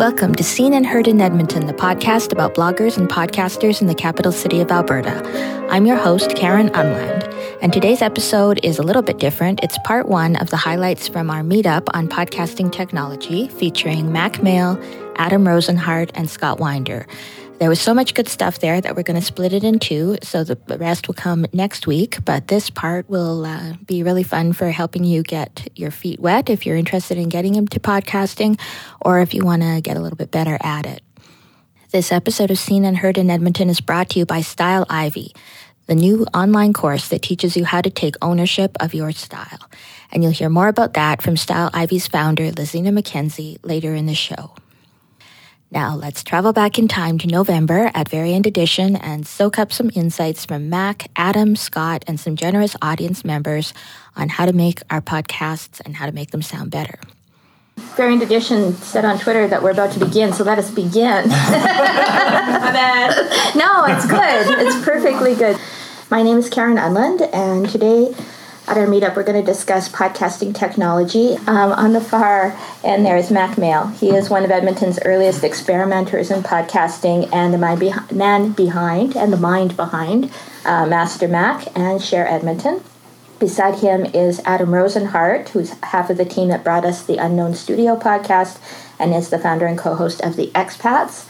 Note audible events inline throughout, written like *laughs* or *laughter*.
Welcome to Seen and Heard in Edmonton, the podcast about bloggers and podcasters in the capital city of Alberta. I'm your host, Karen Unland, and today's episode is a little bit different. It's part one of the highlights from our meetup on podcasting technology featuring Mack Male, Adam Rozenhart, and Scott Winder. There was so much good stuff there that we're going to split it in two, so the rest will come next week. But this part will uh, be really fun for helping you get your feet wet if you're interested in getting into podcasting or if you want to get a little bit better at it. This episode of Seen and Heard in Edmonton is brought to you by Style Ivy, the new online course that teaches you how to take ownership of your style. And you'll hear more about that from Style Ivy's founder, Lizina McKenzie, later in the show. Now let's travel back in time to November at Variant Edition and soak up some insights from Mack, Adam, Scott, and some generous audience members on how to make our podcasts and how to make them sound better. Variant Edition said on Twitter that we're about to begin, so let us begin. *laughs* My bad. No, it's good. It's perfectly good. My name is Karen Unland, and today at our meetup, we're going to discuss podcasting technology. Um, on the far end, there is Mack Male. He is one of Edmonton's earliest experimenters in podcasting and the mind behi- man behind and the mind behind uh, Mastermaq and Share Edmonton. Beside him is Adam Rozenhart, who's half of the team that brought us the Unknown Studio podcast and is the founder and co host of The Expats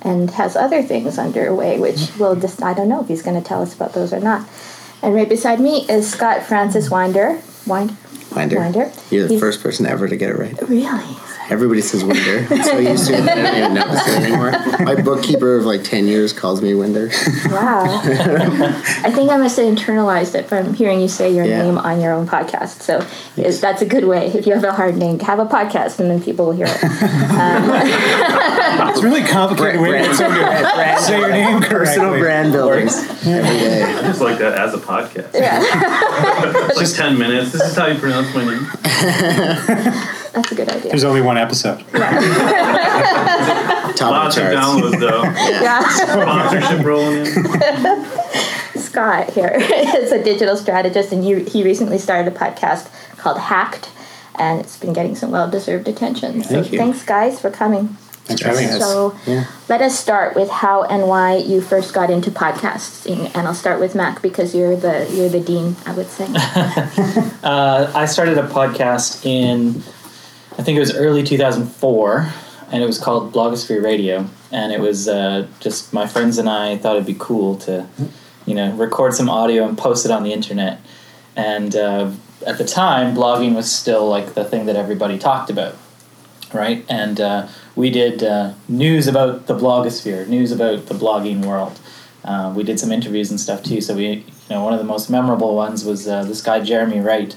and has other things underway, which we'll just, I don't know if he's going to tell us about those or not. And right beside me is Scott Francis Winder. Winder? Winder. Winder. You're the He's- first person ever to get it right. Really? Everybody says Winder. I'm so used to it, I don't even notice it anymore. My bookkeeper of like 10 years calls me Winder. Wow. *laughs* I think I must have internalized it from hearing you say your Yeah. name on your own podcast. So it, that's a good way. If you have a hard name, have a podcast and then people will hear it. *laughs* Um, it's really complicated way to say your, *laughs* say your name correctly. Personal brand builders every day. I just like that as a podcast. Yeah, It's like 10 minutes. This is how you pronounce my name. That's a good idea. There's only one episode. *laughs* Top Lots the of downloads, though. *laughs* Yeah. Sponsorship rolling in. *laughs* Scott here is a digital strategist, and he, he recently started a podcast called Hacked, and it's been getting some well deserved attention. So Thank you. thanks, guys, for coming. Thanks for having us. So Yeah. let us start with how and why you first got into podcasting, and I'll start with Mack because you're the you're the dean, I would say. Uh, I started a podcast in, I think it was early 2004, and it was called Blogosphere Radio. And it was uh, just my friends and I thought it'd be cool to, you know, record some audio and post it on the internet. And uh, at the time, blogging was still like the thing that everybody talked about, right? And uh, we did uh, news about the blogosphere, news about the blogging world. Uh, we did some interviews and stuff too. So we, you know, one of the most memorable ones was uh, this guy Jeremy Wright.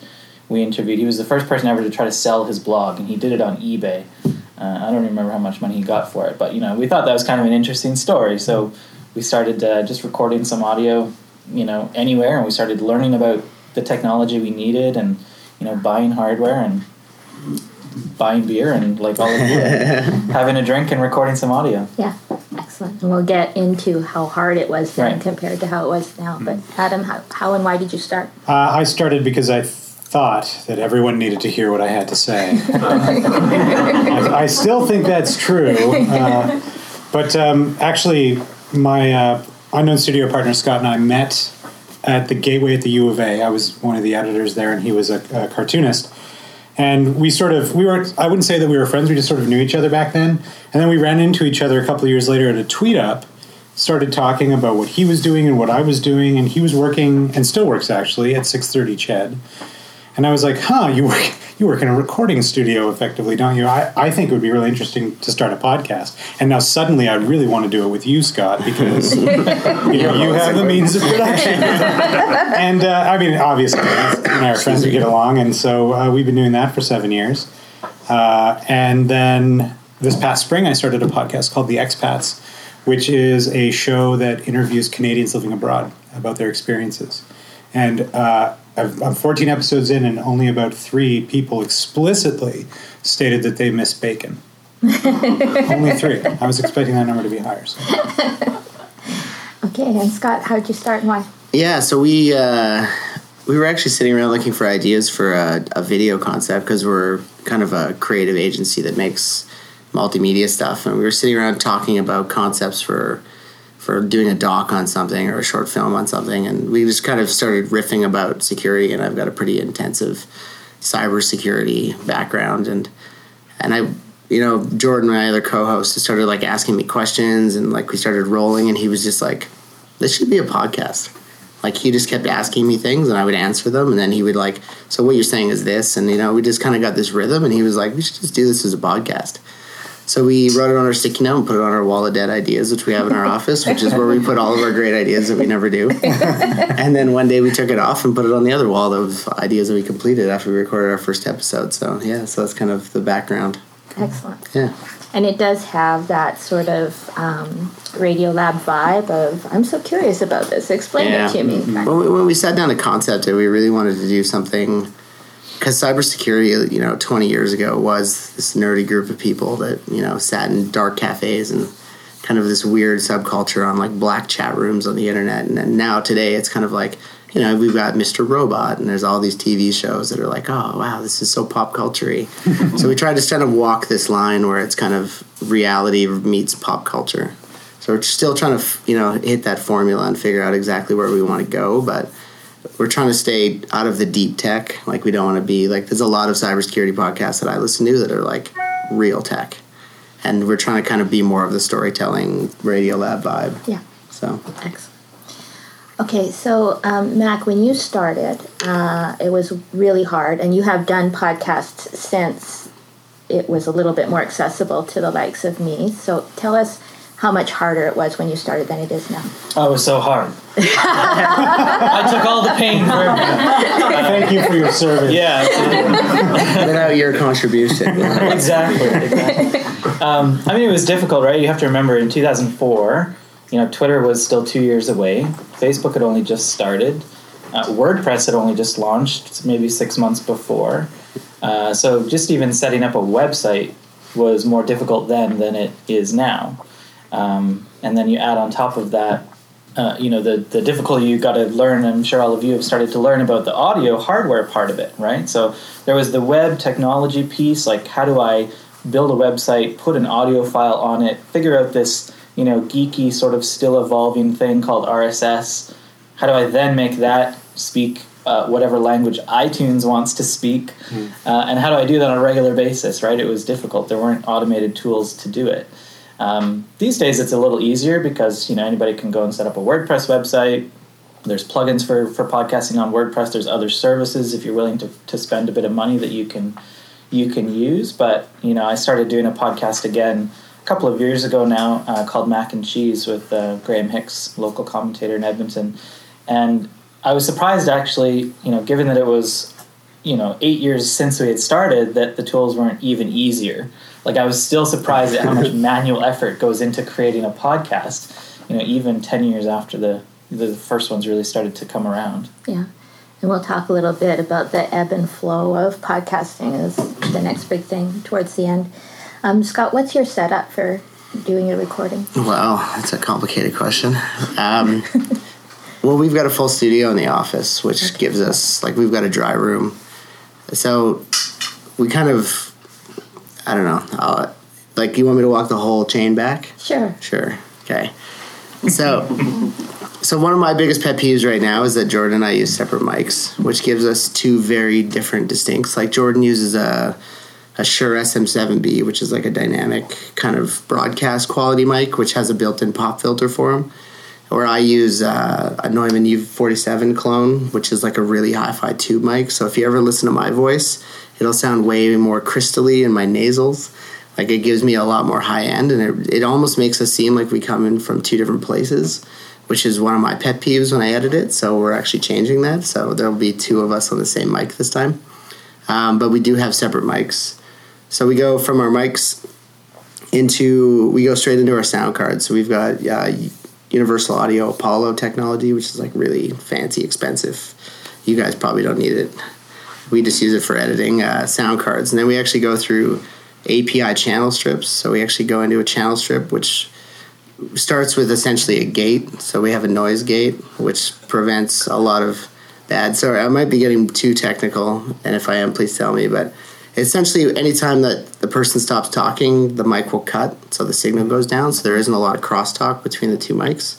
We interviewed. He was the first person ever to try to sell his blog, and he did it on eBay. Uh, I don't remember how much money he got for it, but you know, we thought that was kind of an interesting story. So we started uh, just recording some audio, you know, anywhere, and we started learning about the technology we needed, and you know, buying hardware and buying beer and like all of you, *laughs* having a drink and recording some audio. yeah, excellent. And we'll get into how hard it was then Right. compared to how it was now. But Adam, how, how and why did you start? Uh, I started because I thought that everyone needed to hear what I had to say. *laughs* I, I still think that's true. Uh, but um, actually, my uh, unknown studio partner Scott and I met at the Gateway at the U of A. I was one of the editors there, and he was a, a cartoonist. And we sort of we weren't. I wouldn't say that we were friends. We just sort of knew each other back then. And then we ran into each other a couple of years later at a tweet up. Started talking about what he was doing and what I was doing, and he was working and still works actually at six thirty Ched. And I was like, "Huh, you work *laughs* you work in a recording studio, effectively, don't you? I, I think it would be really interesting to start a podcast." And now suddenly, I really want to do it with you, Scott, because *laughs* you, know, you have the means of production. *laughs* and uh, I mean, obviously, you and I are friends. We get along, and so uh, we've been doing that for seven years. Uh, and then this past spring, I started a podcast called The Expats, which is a show that interviews Canadians living abroad about their experiences. And uh, I've, I'm 14 episodes in, and only about three people explicitly stated that they miss bacon. *laughs* only three. I was expecting that number to be higher. So. Okay, and Scott, how did you start and why? Yeah, so we uh, we were actually sitting around looking for ideas for a, a video concept because we're kind of a creative agency that makes multimedia stuff, and we were sitting around talking about concepts for for doing a doc on something or a short film on something, and we just kind of started riffing about security. And I've got a pretty intensive cybersecurity background, and and I, you know, Jordan, my other co-host, started like asking me questions, and like we started rolling, and he was just like, "This should be a podcast." Like he just kept asking me things, and I would answer them, and then he would like, "So what you're saying is this," and you know, we just kind of got this rhythm, and he was like, "We should just do this as a podcast." So we wrote it on our sticky note and put it on our wall of dead ideas, which we have in our *laughs* office, which is where we put all of our great ideas that we never do. *laughs* and then one day we took it off and put it on the other wall of ideas that we completed after we recorded our first episode. So yeah, so that's kind of the background. Excellent. Yeah. And it does have that sort of um, Radiolab vibe of, I'm so curious about this. Explain Yeah. it to me. When we, when we sat down to concept it, we really wanted to do something because cybersecurity, you know, 20 years ago was this nerdy group of people that, you know, sat in dark cafes and kind of this weird subculture on like black chat rooms on the internet. And then now today it's kind of like, you know, we've got Mr. Robot and there's all these TV shows that are like, oh, wow, this is so pop culture *laughs* so we tried to kind of walk this line where it's kind of reality meets pop culture. So we're still trying to, you know, hit that formula and figure out exactly where we want to go, but we're trying to stay out of the deep tech. Like we don't want to be like there's a lot of cybersecurity podcasts that I listen to that are like real tech, and we're trying to kind of be more of the storytelling Radiolab vibe. Yeah. So Excellent. Okay, so um, Mack, when you started, uh, it was really hard, and you have done podcasts since it was a little bit more accessible to the likes of me. So tell us how much harder it was when you started than it is now. Oh, it was so hard. *laughs* I took all the pain for Thank you for your service. yeah. without your contribution, exactly. exactly. Um, I mean, it was difficult, right? You have to remember in 2004, you know, Twitter was still two years away. Facebook had only just started. Uh, WordPress had only just launched, maybe six months before. Uh, so just even setting up a website was more difficult then than it is now. Um, and then you add on top of that, uh, you know, the, the difficulty you got to learn. I'm sure all of you have started to learn about the audio hardware part of it, right? So there was the web technology piece, like how do I build a website, put an audio file on it, figure out this, you know, geeky sort of still evolving thing called RSS. How do I then make that speak uh, whatever language iTunes wants to speak? Uh, and how do I do that on a regular basis, right? It was difficult. There weren't automated tools to do it. Um, these days, it's a little easier because you know anybody can go and set up a WordPress website. There's plugins for, for podcasting on WordPress. There's other services if you're willing to, to spend a bit of money that you can you can use. But you know, I started doing a podcast again a couple of years ago now uh, called Mac and Cheese with uh, Graham Hicks, local commentator in Edmonton, and I was surprised actually. You know, given that it was you know eight years since we had started, that the tools weren't even easier. Like I was still surprised at how much *laughs* manual effort goes into creating a podcast. You know, even ten years after the the first ones really started to come around. Yeah. And we'll talk a little bit about the ebb and flow of podcasting as the next big thing towards the end. Um, Scott, what's your setup for doing your recording? Wow, that's a complicated question. Um, *laughs* well, we've got a full studio in the office, which gives us like we've got a dry room, so we kind of I don't know. I'll, like, you want me to walk the whole chain back? Sure. Sure. Okay. So, *laughs* so one of my biggest pet peeves right now is that Jordan and I use separate mics, which gives us two very different distincts. Like Jordan uses a a Shure SM7B, which is like a dynamic kind of broadcast quality mic, which has a built-in pop filter for him. Or I use uh, a Neumann U47 clone, which is like a really hi-fi tube mic. So if you ever listen to my voice, it'll sound way more crystally in my nasals. Like it gives me a lot more high end, and it, it almost makes us seem like we come in from two different places, which is one of my pet peeves when I edit it. So we're actually changing that. So there'll be two of us on the same mic this time. Um, but we do have separate mics. So we go from our mics into we go straight into our sound cards. So we've got uh, Universal Audio Apollo technology, which is like really fancy, expensive. You guys probably don't need it. We just use it for editing uh, sound cards, and then we actually go through API channel strips. So we actually go into a channel strip, which starts with essentially a gate. So we have a noise gate, which prevents a lot of bad. Sorry, I might be getting too technical, and if I am, please tell me. But essentially, anytime that the person stops talking, the mic will cut, so the signal goes down. So there isn't a lot of crosstalk between the two mics.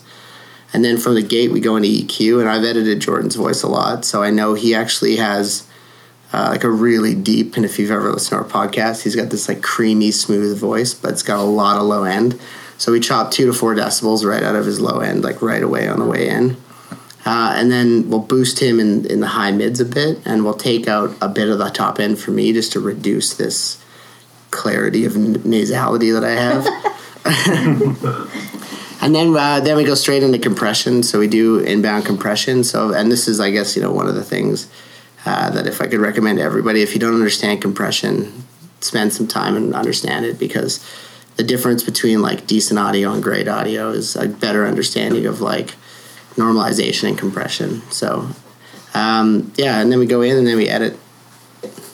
And then from the gate, we go into EQ, and I've edited Jordan's voice a lot, so I know he actually has uh, like a really deep. And if you've ever listened to our podcast, he's got this like creamy, smooth voice, but it's got a lot of low end. So we chop two to four decibels right out of his low end, like right away on the way in. Uh, and then we'll boost him in, in the high mids a bit, and we'll take out a bit of the top end for me just to reduce this clarity of n- nasality that I have. *laughs* *laughs* and then uh, then we go straight into compression. So we do inbound compression. So and this is, I guess, you know, one of the things uh, that if I could recommend to everybody, if you don't understand compression, spend some time and understand it because the difference between like decent audio and great audio is a better understanding of like normalization and compression. So, um, yeah, and then we go in and then we edit.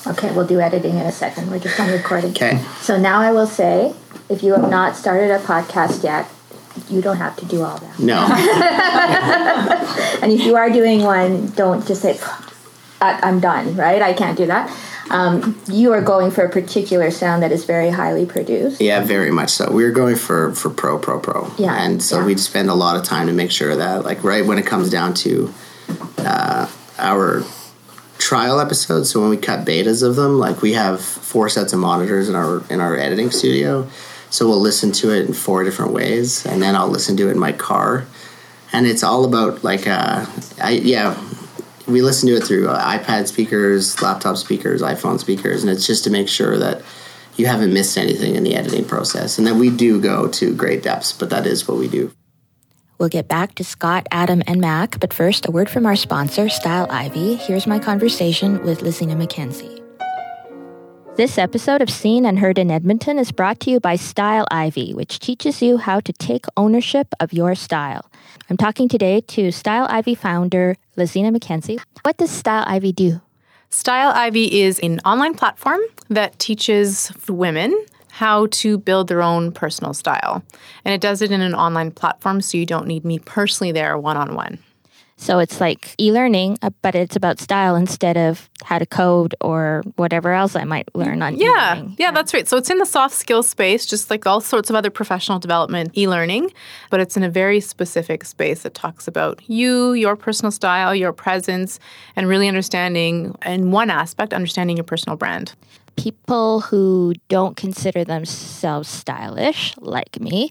Okay, we'll do editing in a second. We're just on recording. Okay. So now I will say, if you have not started a podcast yet, you don't have to do all that. No. *laughs* And if you are doing one, don't just say, I'm done, right? I can't do that. Um, you are going for a particular sound that is very highly produced. yeah, very much so. We are going for for pro, pro, pro. Yeah, And so yeah. we'd spend a lot of time to make sure that, like, right when it comes down to uh, our trial episodes, so when we cut betas of them, like we have four sets of monitors in our in our editing studio. So we'll listen to it in four different ways, and then I'll listen to it in my car. And it's all about like, uh, I yeah, we listen to it through uh, iPad speakers, laptop speakers, iPhone speakers, and it's just to make sure that you haven't missed anything in the editing process. And that we do go to great depths, but that is what we do. We'll get back to Scott, Adam, and Mack, but first, a word from our sponsor, Style Ivy. Here's my conversation with Lizina McKenzie. This episode of Seen and Heard in Edmonton is brought to you by Style Ivy, which teaches you how to take ownership of your style. I'm talking today to Style Ivy founder Lizina McKenzie. What does Style Ivy do? Style Ivy is an online platform that teaches women how to build their own personal style. And it does it in an online platform, so you don't need me personally there one on one. So it's like e learning, uh, but it's about style instead of how to code or whatever else I might learn on Yeah, e-learning. yeah, that's right. So it's in the soft skills space, just like all sorts of other professional development e learning, but it's in a very specific space that talks about you, your personal style, your presence, and really understanding, in one aspect, understanding your personal brand. People who don't consider themselves stylish, like me,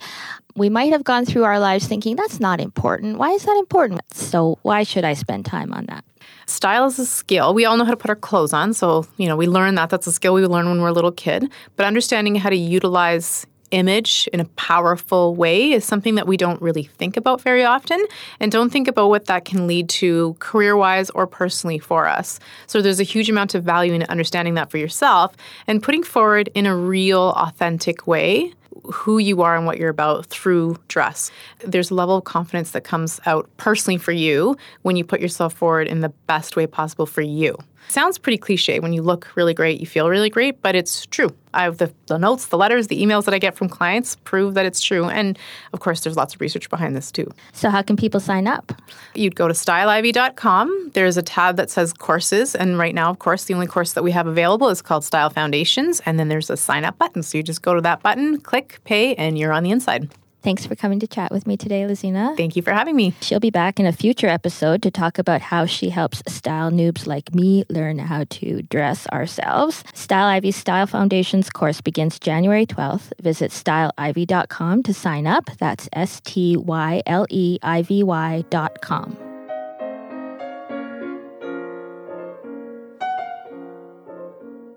we might have gone through our lives thinking that's not important. Why is that important? So, why should I spend time on that? Style is a skill. We all know how to put our clothes on. So, you know, we learn that. That's a skill we learn when we're a little kid. But understanding how to utilize image in a powerful way is something that we don't really think about very often and don't think about what that can lead to career wise or personally for us. So, there's a huge amount of value in understanding that for yourself and putting forward in a real, authentic way who you are and what you're about through dress. There's a level of confidence that comes out personally for you when you put yourself forward in the best way possible for you. Sounds pretty cliche. When you look really great, you feel really great, but it's true. I have the, the notes, the letters, the emails that I get from clients prove that it's true. And of course, there's lots of research behind this too. So, how can people sign up? You'd go to styleivy.com. There's a tab that says courses. And right now, of course, the only course that we have available is called Style Foundations. And then there's a sign up button. So you just go to that button, click, pay, and you're on the inside. Thanks for coming to chat with me today, Lizina. Thank you for having me. She'll be back in a future episode to talk about how she helps style noobs like me learn how to dress ourselves. Style Ivy's Style Foundations course begins January 12th. Visit styleivy.com to sign up. That's S T Y L E I V Y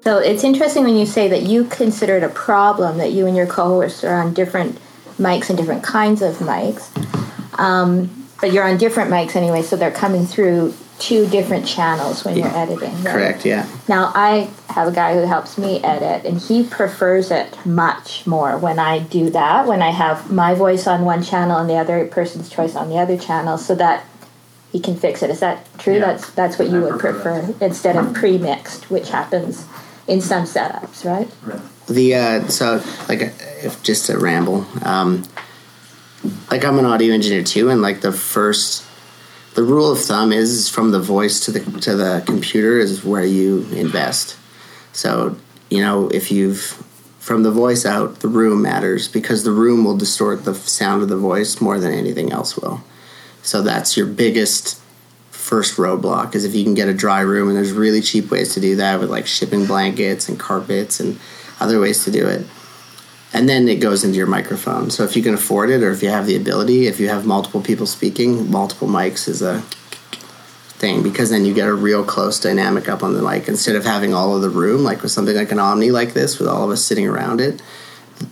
So it's interesting when you say that you consider it a problem that you and your co-hosts are on different mics and different kinds of mics. Um, but you're on different mics anyway, so they're coming through two different channels when you're editing. Right? Correct, yeah. Now I have a guy who helps me edit, and he prefers it much more when I do that. When I have my voice on one channel and the other person's choice on the other channel, so that he can fix it. Is that true? Yeah. That's that's what you I would prefer prefer instead of pre-mixed, which happens in some setups, right? The uh, so like if just to ramble, um, like I'm an audio engineer too, and like the first, the rule of thumb is from the voice to the to the computer is where you invest. So you know if you've from the voice out, the room matters because the room will distort the sound of the voice more than anything else will. So that's your biggest first roadblock is if you can get a dry room and there's really cheap ways to do that with like shipping blankets and carpets and other ways to do it. And then it goes into your microphone. So if you can afford it or if you have the ability, if you have multiple people speaking, multiple mics is a thing because then you get a real close dynamic up on the mic instead of having all of the room like with something like an omni like this with all of us sitting around it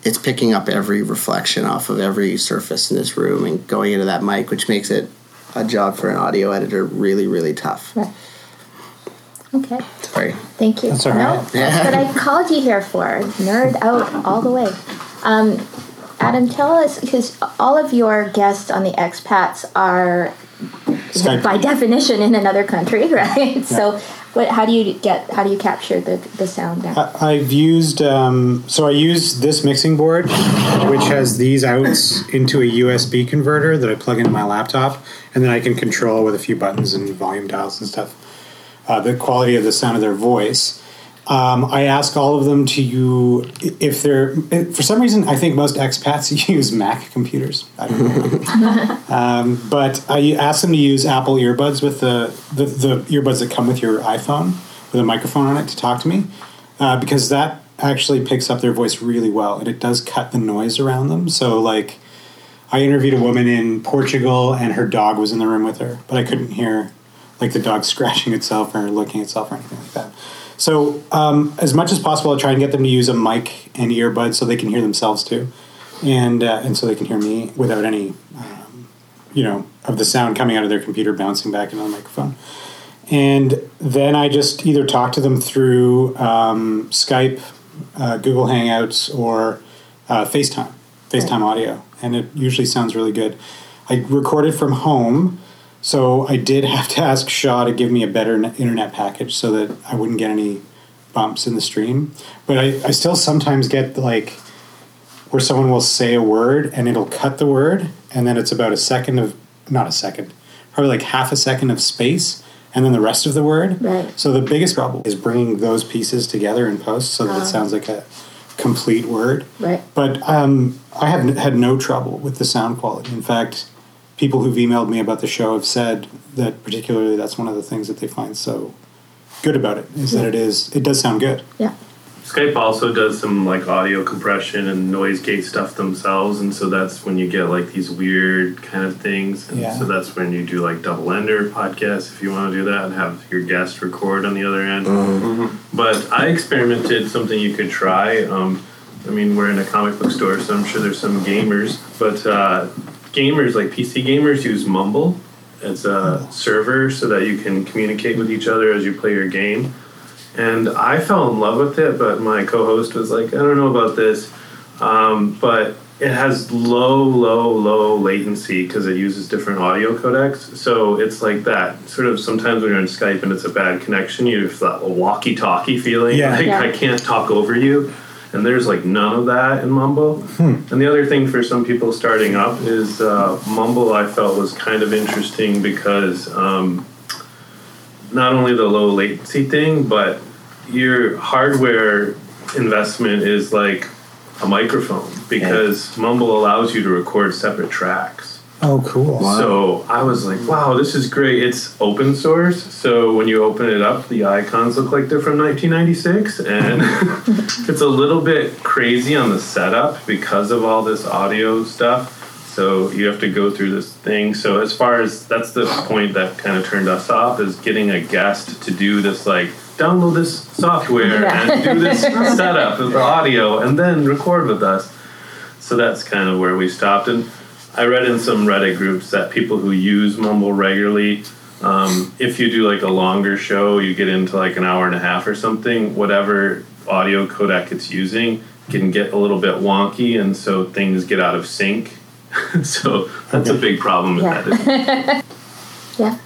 it's picking up every reflection off of every surface in this room and going into that mic which makes it a job for an audio editor really really tough Right. Okay. sorry Thank you. That's all No, right. that's what I called you here for. Nerd out all the way. Um, Adam, tell us because all of your guests on the expats are, Skype. by definition, in another country, *laughs* right? So, what? How do you get? How do you capture the the sound there? I- I've used um, so I use this mixing board, which has these outs into a USB converter that I plug into my laptop, and then I can control with a few buttons and volume dials and stuff uh, the quality of the sound of their voice. Um, I ask all of them to you if they're for some reason I think most expats *laughs* use Mac computers. I don't know. *laughs* um, but I ask them to use Apple earbuds with the, the the earbuds that come with your iPhone with a microphone on it to talk to me uh, because that actually picks up their voice really well and it does cut the noise around them. So like. I interviewed a woman in Portugal, and her dog was in the room with her, but I couldn't hear like the dog *laughs* scratching itself or licking itself or anything like that. So, um, as much as possible, I try and get them to use a mic and earbuds so they can hear themselves too, and uh, and so they can hear me without any, um, you know, of the sound coming out of their computer bouncing back into the microphone. And then I just either talk to them through um, Skype, uh, Google Hangouts, or uh, FaceTime, FaceTime audio, and it usually sounds really good. I record it from home, so I did have to ask Shaw to give me a better internet package so that I wouldn't get any bumps in the stream. But I, I still sometimes get like where someone will say a word and it'll cut the word, and then it's about a second of not a second, probably like half a second of space, and then the rest of the word. Right. So the biggest problem is bringing those pieces together in post so that it sounds like a complete word. Right. But um, I have n- had no trouble with the sound quality. In fact, people who've emailed me about the show have said that particularly that's one of the things that they find so good about it is that it is it does sound good. Yeah. Skype also does some like audio compression and noise gate stuff themselves, and so that's when you get like these weird kind of things. And Yeah. so that's when you do like double ender podcasts if you want to do that and have your guest record on the other end. Mm-hmm. But I experimented something you could try. Um, I mean, we're in a comic book store, so I'm sure there's some gamers, but uh, gamers like PC gamers use Mumble as a server so that you can communicate with each other as you play your game. And I fell in love with it, but my co-host was like, "I don't know about this," um, but it has low, low, low latency because it uses different audio codecs. So it's like that sort of sometimes when you're on Skype and it's a bad connection, you have that walkie-talkie feeling. Yeah. Like Yeah. I can't talk over you. And there's like none of that in Mumble. And the other thing for some people starting up is uh, Mumble. I felt was kind of interesting because um, not only the low latency thing, but your hardware investment is like a microphone because Mumble allows you to record separate tracks. Oh, cool. So I was like, wow, this is great. It's open source. So when you open it up, the icons look like they're from 1996. And *laughs* it's a little bit crazy on the setup because of all this audio stuff. So you have to go through this thing. So as far as that's the point that kind of turned us off is getting a guest to do this like download this software Yeah. and do this *laughs* setup of the audio and then record with us. So that's kind of where we stopped. And I read in some Reddit groups that people who use Mumble regularly, um, if you do like a longer show, you get into like an hour and a half or something, whatever audio codec it's using can get a little bit wonky, and so things get out of sync. *laughs* so that's a big problem with Yeah. that. *laughs* Yeah.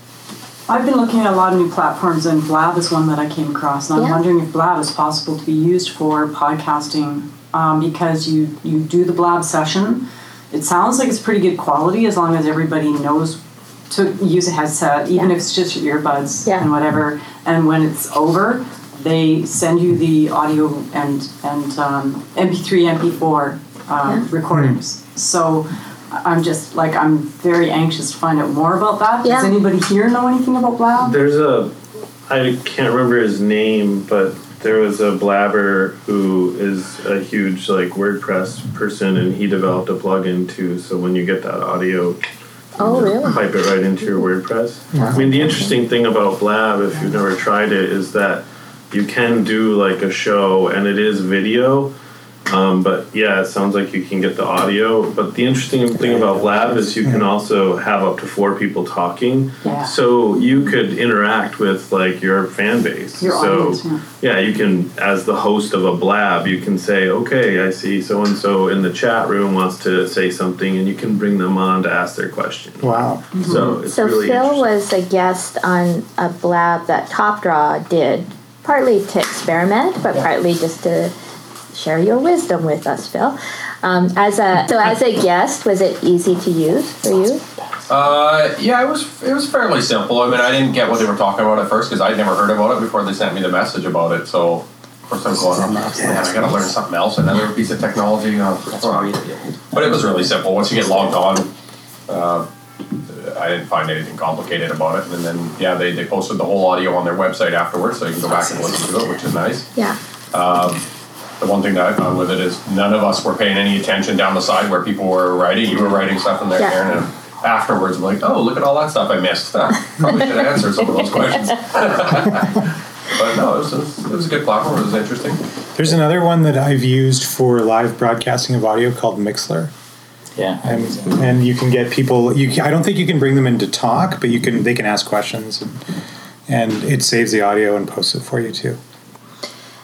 I've been looking at a lot of new platforms, and Blab is one that I came across. And I'm Yeah. wondering if Blab is possible to be used for podcasting um, because you, you do the Blab session. It sounds like it's pretty good quality as long as everybody knows to use a headset, even Yeah. if it's just your earbuds Yeah. and whatever. And when it's over, they send you the audio and and um, MP3, MP4 um, recordings. So I'm just like I'm very anxious to find out more about that. Does anybody here know anything about Blab? There's a, I can't remember his name, but there was a blabber who is a huge like WordPress person, and he developed a plugin too. So when you get that audio, Oh, really? pipe it right into your WordPress. I mean, the interesting thing about Blab, if you've never tried it, is that you can do like a show, and it is video. Um, but yeah, it sounds like you can get the audio. But the interesting thing about Blab is you can also have up to four people talking. Yeah. So you could interact with like your fan base. Your so audience, yeah. yeah, you can, as the host of a blab, you can say, okay, I see so and so in the chat room wants to say something, and you can bring them on to ask their question. Wow. So it's So really Phil was a guest on a blab that Top Draw did, partly to experiment, but partly just to share your wisdom with us, Phil. Um, as a so as a guest, was it easy to use for you? Uh, yeah, it was it was fairly simple. I mean, I didn't get what they were talking about at first because I'd never heard about it before they sent me the message about it. So, of course, I'm going, oh, man, I got to learn something else, another piece of technology. Uh, but it was really simple. Once you get logged on, uh, I didn't find anything complicated about it. And then, yeah, they, they posted the whole audio on their website afterwards, so you can go back and listen to it, which is nice. Yeah. The one thing that I found with it is none of us were paying any attention down the side where people were writing. You were writing stuff in there, Yeah. Karen, and afterwards, I'm like, oh, look at all that stuff I missed. Probably should have answered some of those questions. *laughs* but no, it was, it was, it was a good platform. It was interesting. There's another one that I've used for live broadcasting of audio called Mixler. Yeah. and and you can get people. You can, I don't think you can bring them in to talk, but you can. They can ask questions, and, and it saves the audio and posts it for you too.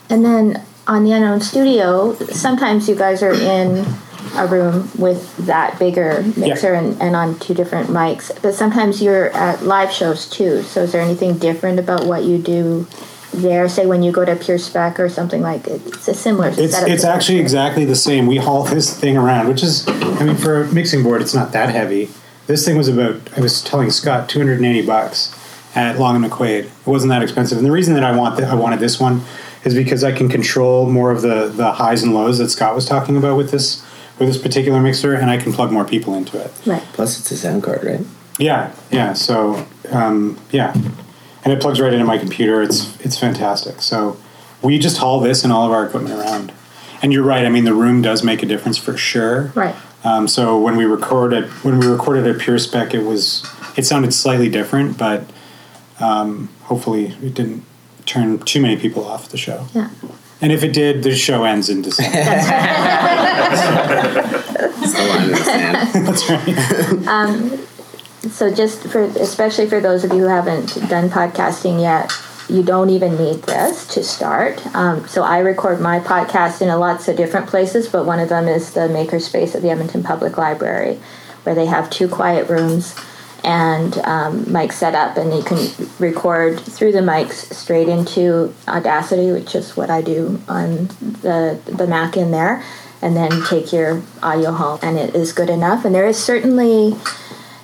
And then on the Unknown Studio, sometimes you guys are in a room with that bigger mixer and, and on two different mics, but sometimes you're at live shows too. So is there anything different about what you do there? Say when you go to Pure Spec or something like it's a similar It's it's actually that. exactly the same. We haul *laughs* this thing around, which is, I mean, for a mixing board, it's not that heavy. This thing was about. I was telling Scott, two hundred and eighty bucks at Long and McQuade It wasn't that expensive, and the reason that I want that I wanted this one is because I can control more of the the highs and lows that Scott was talking about with this with this particular mixer, and I can plug more people into it. Right. Plus, it's a sound card, right? Yeah, yeah. So um, yeah, and it plugs right into my computer. It's it's fantastic. So we just haul this and all of our equipment around. And you're right. I mean, the room does make a difference for sure. Right. Um, so when we recorded when we recorded at Pure Spec, it was it sounded slightly different, but um, hopefully it didn't turn too many people off the show. Yeah. And if it did, the show ends in December. It's the line in the sand. *laughs* That's right. So just for especially for those of you who haven't done podcasting yet, you don't even need this to start. Um, so I record my podcast in a lots of different places, but one of them is the makerspace at the Edmonton Public Library, where they have two quiet rooms and um, mics set up, and you can record through the mics straight into Audacity, which is what I do on the the Mac in there, and then take your audio home, and it is good enough. And there is certainly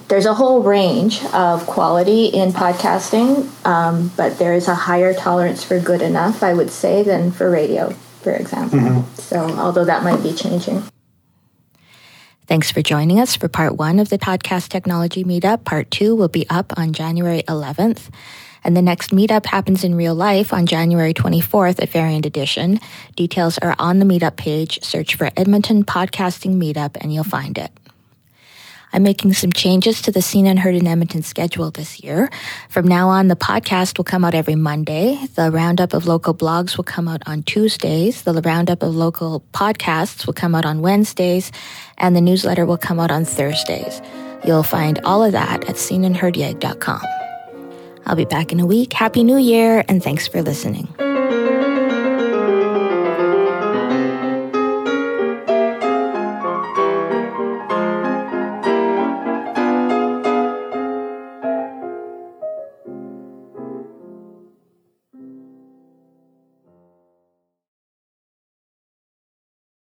there's a whole range of quality in podcasting, um, but there is a higher tolerance for good enough, I would say, than for radio, for example. So, although that might be changing. Thanks for joining us for part one of the Podcast Technology Meetup. Part two will be up on January 11th. And the next meetup happens in real life on January 24th at Variant Edition. Details are on the meetup page. Search for Edmonton Podcasting Meetup and you'll find it. I'm making some changes to the Seen and Heard in Edmonton schedule this year. From now on, the podcast will come out every Monday. The roundup of local blogs will come out on Tuesdays. The roundup of local podcasts will come out on Wednesdays. And the newsletter will come out on Thursdays. You'll find all of that at seenandheardyeg.com. I'll be back in a week. Happy New Year, and thanks for listening.